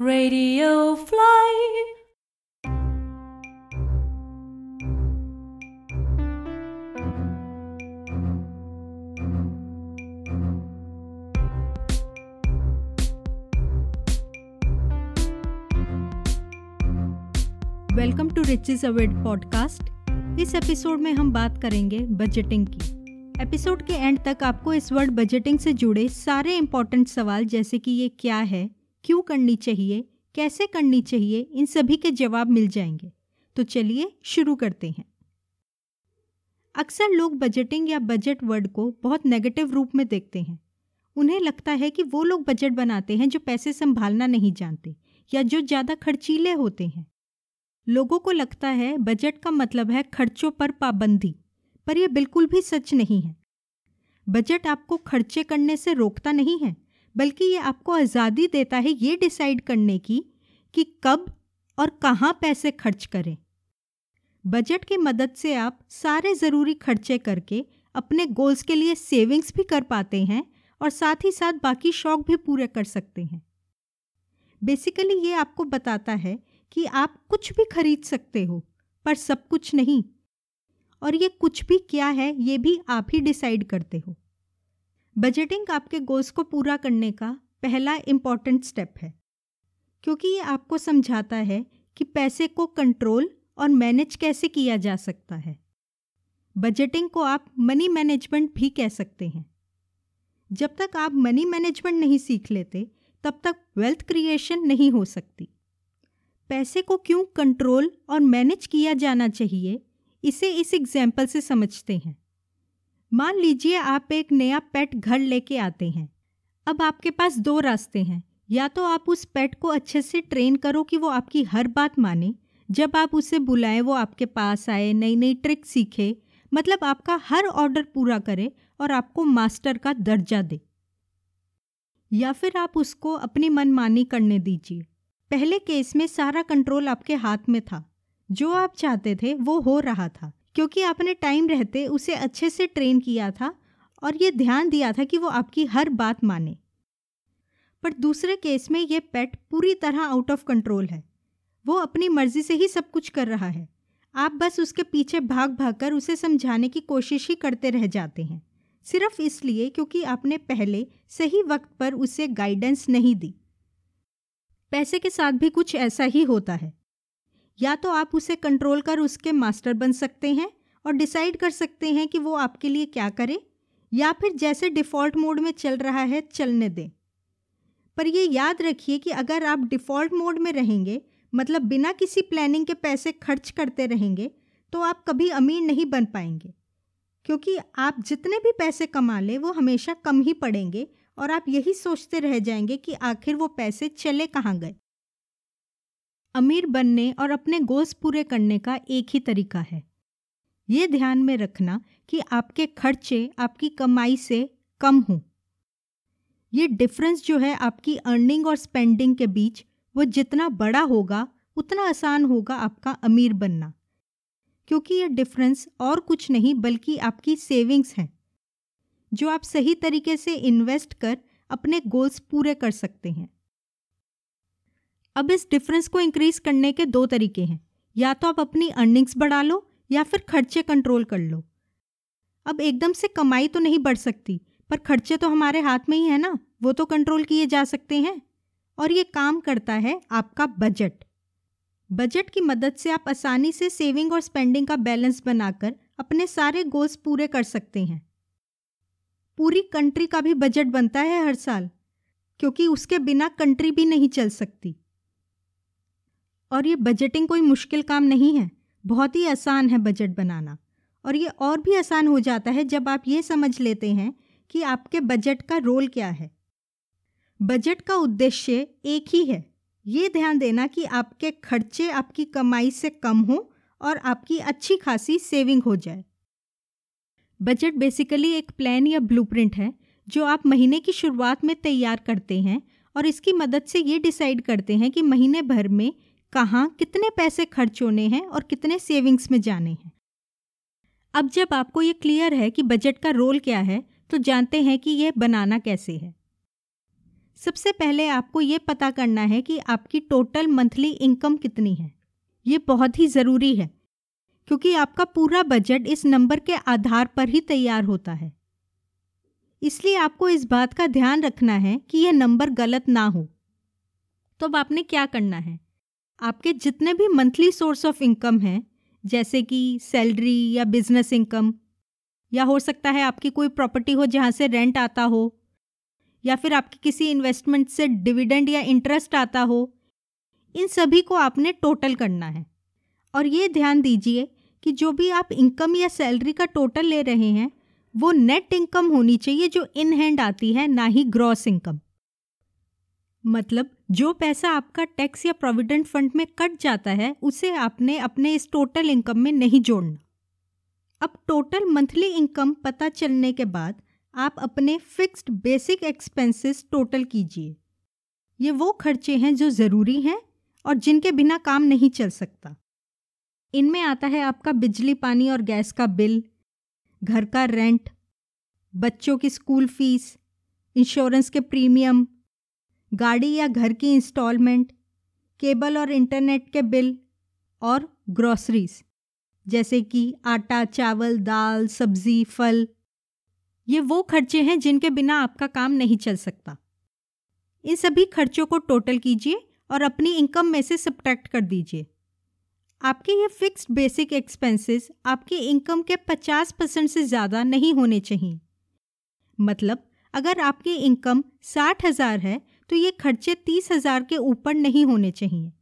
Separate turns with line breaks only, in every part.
Radio Fly.
Welcome to riches await podcast इस episode में हम बात करेंगे बजटिंग की एपिसोड के एंड तक आपको इस वर्ड बजटिंग से जुड़े सारे इंपॉर्टेंट सवाल जैसे कि ये क्या है क्यों करनी चाहिए, कैसे करनी चाहिए, इन सभी के जवाब मिल जाएँगे। तो चलिए शुरू करते हैं। अक्सर लोग बजटिंग या बजट वर्ड को बहुत नेगेटिव रूप में देखते हैं। उन्हें लगता है कि वो लोग बजट बनाते हैं जो पैसे संभालना नहीं जानते या जो ज़्यादा खर्चीले होते हैं। लोगों को लगता है बजट का मतलब है खर्चों पर पाबंदी, पर यह बिल्कुल भी सच नहीं है। बजट आपको खर्चे करने से रोकता नहीं है। बल्कि ये आपको आज़ादी देता है ये डिसाइड करने की कि कब और कहाँ पैसे खर्च करें। बजट की मदद से आप सारे ज़रूरी खर्चे करके अपने गोल्स के लिए सेविंग्स भी कर पाते हैं और साथ ही साथ बाकी शौक भी पूरे कर सकते हैं। बेसिकली ये आपको बताता है कि आप कुछ भी खरीद सकते हो, पर सब कुछ नहीं। और ये कुछ भी क्या है, ये भी आप ही डिसाइड करते हो। बजटिंग आपके गोल्स को पूरा करने का पहला इंपॉर्टेंट स्टेप है। क्योंकि ये आपको समझाता है कि पैसे को कंट्रोल और मैनेज कैसे किया जा सकता है। बजटिंग को आप मनी मैनेजमेंट भी कह सकते हैं। जब तक आप मनी मैनेजमेंट नहीं सीख लेते, तब तक वेल्थ क्रिएशन नहीं हो सकती। पैसे को क्यों कंट्रोल और मैनेज किया जाना चाहिए, इसे इस एग्ज़ाम्पल से समझते हैं। मान लीजिए आप एक नया पेट घर लेके आते हैं। अब आपके पास दो रास्ते हैं। या तो आप उस पेट को अच्छे से ट्रेन करो कि वो आपकी हर बात माने। जब आप उसे बुलाएँ, वो आपके पास आए नई नई ट्रिक सीखे मतलब आपका हर ऑर्डर पूरा करे और आपको मास्टर का दर्जा दे। या फिर आप उसको अपनी मनमानी करने दीजिए। पहले केस में सारा कंट्रोल आपके हाथ में था। जो आप चाहते थे, वो हो रहा था। क्योंकि आपने टाइम रहते उसे अच्छे से ट्रेन किया था और ये ध्यान दिया था कि वो आपकी हर बात माने। पर दूसरे केस में ये पेट पूरी तरह आउट ऑफ़ कंट्रोल है। वो अपनी मर्ज़ी से ही सब कुछ कर रहा है। आप बस उसके पीछे भाग भाग कर उसे समझाने की कोशिश ही करते रह जाते हैं। सिर्फ़ इसलिए क्योंकि आपने पहले सही वक्त पर उसे गाइडेंस नहीं दी। पैसे के साथ भी कुछ ऐसा ही होता है। या तो आप उसे कंट्रोल कर उसके मास्टर बन सकते हैं और डिसाइड कर सकते हैं कि वो आपके लिए क्या करे, या फिर जैसे डिफ़ॉल्ट मोड में चल रहा है, चलने दें। पर ये याद रखिए कि अगर आप डिफ़ॉल्ट मोड में रहेंगे मतलब बिना किसी प्लानिंग के पैसे खर्च करते रहेंगे तो आप कभी अमीर नहीं बन पाएँगे। क्योंकि आप जितने भी पैसे कमा लें, वो हमेशा कम ही पड़ेंगे और आप यही सोचते रह जाएँगे कि आखिर वो पैसे चले कहाँ गए। अमीर बनने और अपने गोल्स पूरे करने का एक ही तरीका है। ये ध्यान में रखना कि आपके खर्चे आपकी कमाई से कम हों। ये डिफरेंस जो है आपकी अर्निंग और स्पेंडिंग के बीच, वो जितना बड़ा होगा, उतना आसान होगा आपका अमीर बनना। क्योंकि ये डिफरेंस और कुछ नहीं, बल्कि आपकी सेविंग्स हैं, जो आप सही तरीके से इन्वेस्ट कर अपने गोल्स पूरे कर सकते हैं। अब इस डिफरेंस को इंक्रीज करने के दो तरीके हैं। या तो आप अपनी अर्निंग्स बढ़ा लो, या फिर खर्चे कंट्रोल कर लो। अब एकदम से कमाई तो नहीं बढ़ सकती, पर खर्चे तो हमारे हाथ में ही है ना, वो तो कंट्रोल किए जा सकते हैं। और ये काम करता है आपका बजट बजट की मदद से आप आसानी से सेविंग और स्पेंडिंग का बैलेंस बनाकर अपने सारे गोल्स पूरे कर सकते हैं। पूरी कंट्री का भी बजट बनता है हर साल, क्योंकि उसके बिना कंट्री भी नहीं चल सकती। और ये बजटिंग कोई मुश्किल काम नहीं है। बहुत ही आसान है बजट बनाना। और ये और भी आसान हो जाता है जब आप ये समझ लेते हैं कि आपके बजट का रोल क्या है। बजट का उद्देश्य एक ही है। ये ध्यान देना कि आपके खर्चे आपकी कमाई से कम हो और आपकी अच्छी खासी सेविंग हो जाए। बजट बेसिकली एक प्लान या ब्लूप्रिंट है जो आप महीने की शुरुआत में तैयार करते हैं और इसकी मदद से ये डिसाइड करते हैं कि महीने भर में कहाँ, कितने पैसे खर्च होने हैं और कितने सेविंग्स में जाने हैं। अब जब आपको ये क्लियर है कि बजट का रोल क्या है तो जानते हैं कि यह बनाना कैसे है। सबसे पहले आपको ये पता करना है कि आपकी टोटल मंथली इनकम कितनी है। ये बहुत ही ज़रूरी है, क्योंकि आपका पूरा बजट इस नंबर के आधार पर ही तैयार होता है। इसलिए आपको इस बात का ध्यान रखना है कि यह नंबर गलत ना हो। तो अब आपने क्या करना है? आपके जितने भी मंथली सोर्स ऑफ़ इनकम हैं, जैसे कि सैलरी या बिज़नेस इनकम या हो सकता है आपकी कोई प्रॉपर्टी हो जहाँ से रेंट आता हो, या फिर आपकी किसी इन्वेस्टमेंट से डिविडेंड या इंटरेस्ट आता हो, इन सभी को आपने टोटल करना है। और ये ध्यान दीजिए कि जो भी आप इनकम या सैलरी का टोटल ले रहे हैं, वो नेट इनकम होनी चाहिए जो इन हैंड आती है, ना ही ग्रॉस इनकम मतलब जो पैसा आपका टैक्स या प्रोविडेंट फंड में कट जाता है, उसे आपने अपने इस टोटल इनकम में नहीं जोड़ना। अब टोटल मंथली इनकम पता चलने के बाद आप अपने फिक्स्ड बेसिक एक्सपेंसेस टोटल कीजिए। ये वो खर्चे हैं जो ज़रूरी हैं और जिनके बिना काम नहीं चल सकता। इनमें आता है आपका बिजली, पानी और गैस का बिल, घर का रेंट, बच्चों की स्कूल फ़ीस, इंश्योरेंस के प्रीमियम गाड़ी या घर की इंस्टॉलमेंट केबल और इंटरनेट के बिल और ग्रॉसरीज जैसे कि आटा, चावल, दाल, सब्ज़ी, फल। ये वो खर्चे हैं जिनके बिना आपका काम नहीं चल सकता। इन सभी खर्चों को टोटल कीजिए और अपनी इनकम में से सब्ट्रैक्ट कर दीजिए। आपके ये फिक्स्ड बेसिक एक्सपेंसेस आपकी इनकम के 50 परसेंट से ज़्यादा नहीं होने चाहिए। मतलब अगर आपकी इनकम साठ हज़ार है तो ये खर्चे तीस हज़ार के ऊपर नहीं होने चाहिए।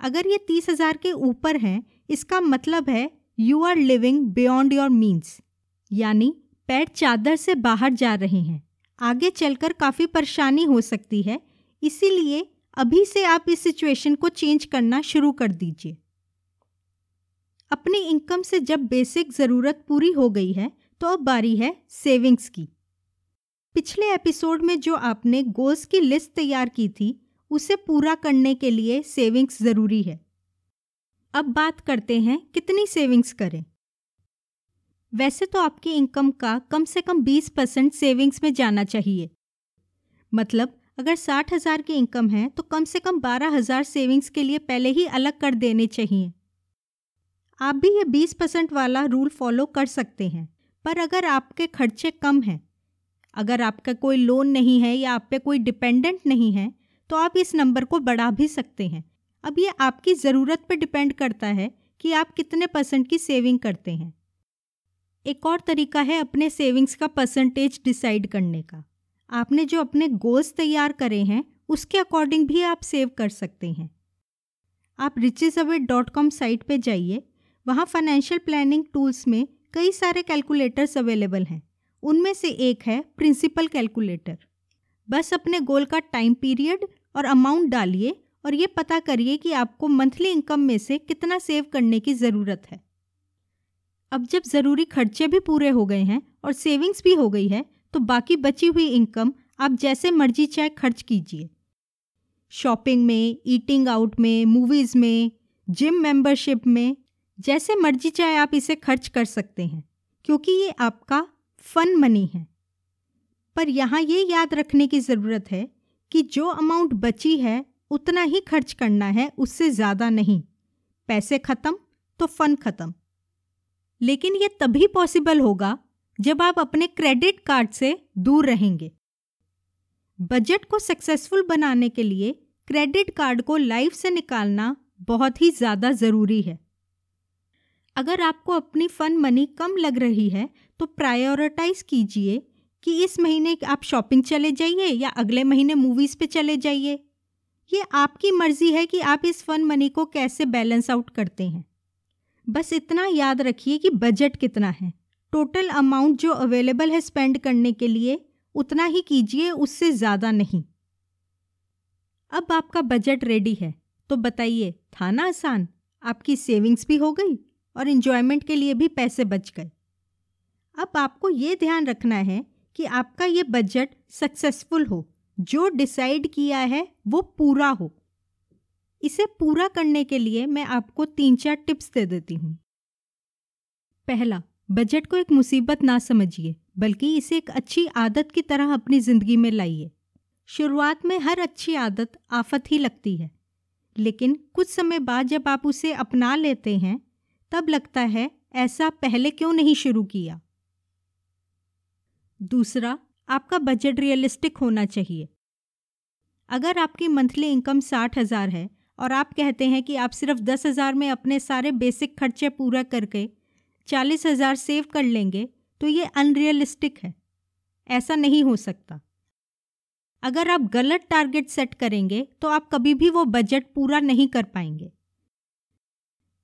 अगर ये तीस हज़ार के ऊपर हैं, इसका मतलब है you are living beyond your means यानी पैर चादर से बाहर जा रहे हैं। आगे चलकर काफ़ी परेशानी हो सकती है, इसीलिए अभी से आप इस सिचुएशन को चेंज करना शुरू कर दीजिए। अपनी इनकम से जब बेसिक ज़रूरत पूरी हो गई है तो अब बारी है सेविंग्स की। पिछले एपिसोड में जो आपने गोल्स की लिस्ट तैयार की थी, उसे पूरा करने के लिए सेविंग्स ज़रूरी है। अब बात करते हैं कितनी सेविंग्स करें। वैसे तो आपकी इनकम का कम से कम 20 परसेंट सेविंग्स में जाना चाहिए। मतलब अगर साठ हज़ार की इनकम है तो कम से कम बारह हज़ार सेविंग्स के लिए पहले ही अलग कर देने चाहिए। आप भी ये बीस परसेंट वाला रूल फॉलो कर सकते हैं, पर अगर आपके खर्चे कम हैं अगर आपका कोई लोन नहीं है या आप पे कोई डिपेंडेंट नहीं है तो आप इस नंबर को बढ़ा भी सकते हैं। अब ये आपकी ज़रूरत पर डिपेंड करता है कि आप कितने परसेंट की सेविंग करते हैं। एक और तरीका है अपने सेविंग्स का परसेंटेज डिसाइड करने का। आपने जो अपने गोल्स तैयार करे हैं, उसके अकॉर्डिंग भी आप सेव कर सकते हैं। आप रिचेज डॉट कॉम साइट पर जाइए। वहाँ फाइनेंशियल प्लानिंग टूल्स में कई सारे कैलकुलेटर्स अवेलेबल हैं। उनमें से एक है प्रिंसिपल कैलकुलेटर। बस अपने गोल का टाइम पीरियड और अमाउंट डालिए और ये पता करिए कि आपको मंथली इनकम में से कितना सेव करने की ज़रूरत है। अब जब ज़रूरी खर्चे भी पूरे हो गए हैं और सेविंग्स भी हो गई है तो बाकी बची हुई इनकम आप जैसे मर्ज़ी चाहे खर्च कीजिए। शॉपिंग में, ईटिंग आउट में, मूवीज़ में, जिम मेंबरशिप में, जैसे मर्ज़ी चाहे आप इसे खर्च कर सकते हैं, क्योंकि ये आपका फन मनी है। पर यहाँ ये याद रखने की ज़रूरत है कि जो अमाउंट बची है, उतना ही खर्च करना है, उससे ज़्यादा नहीं। पैसे ख़त्म तो फ़न ख़त्म। लेकिन ये तभी पॉसिबल होगा, जब आप अपने क्रेडिट कार्ड से दूर रहेंगे। बजट को सक्सेसफुल बनाने के लिए क्रेडिट कार्ड को लाइफ से निकालना बहुत ही ज़्यादा ज़रूरी है। अगर आपको अपनी फ़न मनी कम लग रही है तो प्रायोरिटाइज कीजिए कि इस महीने आप शॉपिंग चले जाइए या अगले महीने मूवीज़ पे चले जाइए। ये आपकी मर्ज़ी है कि आप इस फ़न मनी को कैसे बैलेंस आउट करते हैं। बस इतना याद रखिए कि बजट कितना है। टोटल अमाउंट जो अवेलेबल है स्पेंड करने के लिए, उतना ही कीजिए, उससे ज़्यादा नहीं। अब आपका बजट रेडी है तो बताइए था ना आसान? आपकी सेविंग्स भी हो गई और इन्जॉयमेंट के लिए भी पैसे बच गए। अब आपको ये ध्यान रखना है कि आपका ये बजट सक्सेसफुल हो। जो डिसाइड किया है, वो पूरा हो। इसे पूरा करने के लिए मैं आपको तीन चार टिप्स दे देती हूँ। पहला बजट को एक मुसीबत ना समझिए, बल्कि इसे एक अच्छी आदत की तरह अपनी ज़िंदगी में लाइए। शुरुआत में हर अच्छी आदत आफत ही लगती है। लेकिन कुछ समय बाद जब आप उसे अपना लेते हैं, तब लगता है, ऐसा पहले क्यों नहीं शुरू किया? दूसरा, आपका बजट रियलिस्टिक होना चाहिए। अगर आपकी मंथली इनकम साठ हज़ार है और आप कहते हैं कि आप सिर्फ़ दस हज़ार में अपने सारे बेसिक खर्चे पूरा करके चालीस हज़ार सेव कर लेंगे तो ये अनरियलिस्टिक है। ऐसा नहीं हो सकता। अगर आप गलत टारगेट सेट करेंगे तो आप कभी भी वो बजट पूरा नहीं कर पाएँगे।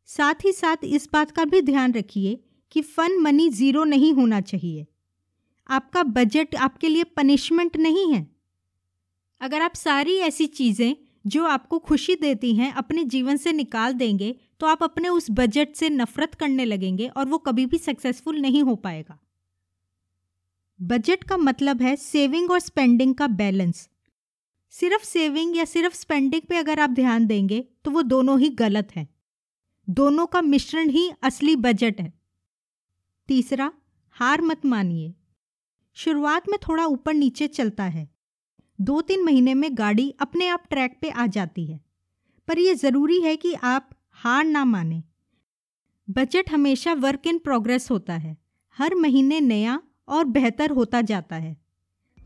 साथ ही साथ इस बात का भी ध्यान रखिए कि फन मनी ज़ीरो नहीं होना चाहिए। आपका बजट आपके लिए पनिशमेंट नहीं है। अगर आप सारी ऐसी चीज़ें जो आपको खुशी देती हैं अपने जीवन से निकाल देंगे तो आप अपने उस बजट से नफरत करने लगेंगे और वो कभी भी सक्सेसफुल नहीं हो पाएगा। बजट का मतलब है सेविंग और स्पेंडिंग का बैलेंस सिर्फ़ सेविंग या सिर्फ़ स्पेंडिंग पे अगर आप ध्यान देंगे तो वो दोनों ही गलत हैं। दोनों का मिश्रण ही असली बजट है। तीसरा, हार मत मानिए। शुरुआत में थोड़ा ऊपर नीचे चलता है। दो तीन महीने में गाड़ी अपने आप ट्रैक पे आ जाती है। पर यह ज़रूरी है कि आप हार ना माने। बजट हमेशा वर्क इन प्रोग्रेस होता है। हर महीने नया और बेहतर होता जाता है।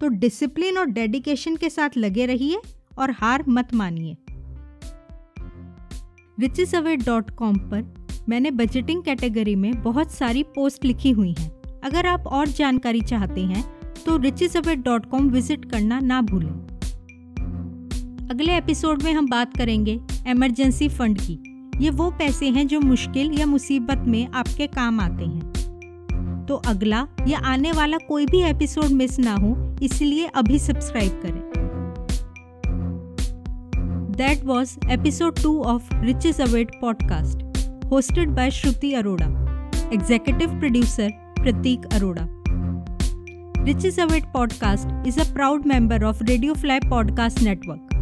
तो डिसिप्लिन और डेडिकेशन के साथ लगे रहिए और हार मत मानिए। रिचिस डॉट कॉम पर मैंने बजटिंग कैटेगरी में बहुत सारी पोस्ट लिखी हुई हैं। अगर आप और जानकारी चाहते हैं तो रिचिस विज़िट करना ना भूलें। अगले एपिसोड में हम बात करेंगे इमरजेंसी फंड की। ये वो पैसे हैं जो मुश्किल या मुसीबत में आपके काम आते हैं। तो अगला या आने वाला कोई भी एपिसोड मिस ना हो इसलिए अभी सब्सक्राइब करें। That was episode 2 of Riches Await podcast, hosted by Shruti Arora, executive producer Pratik Arora. Riches Await podcast is a proud member of Radio Fly Podcast Network.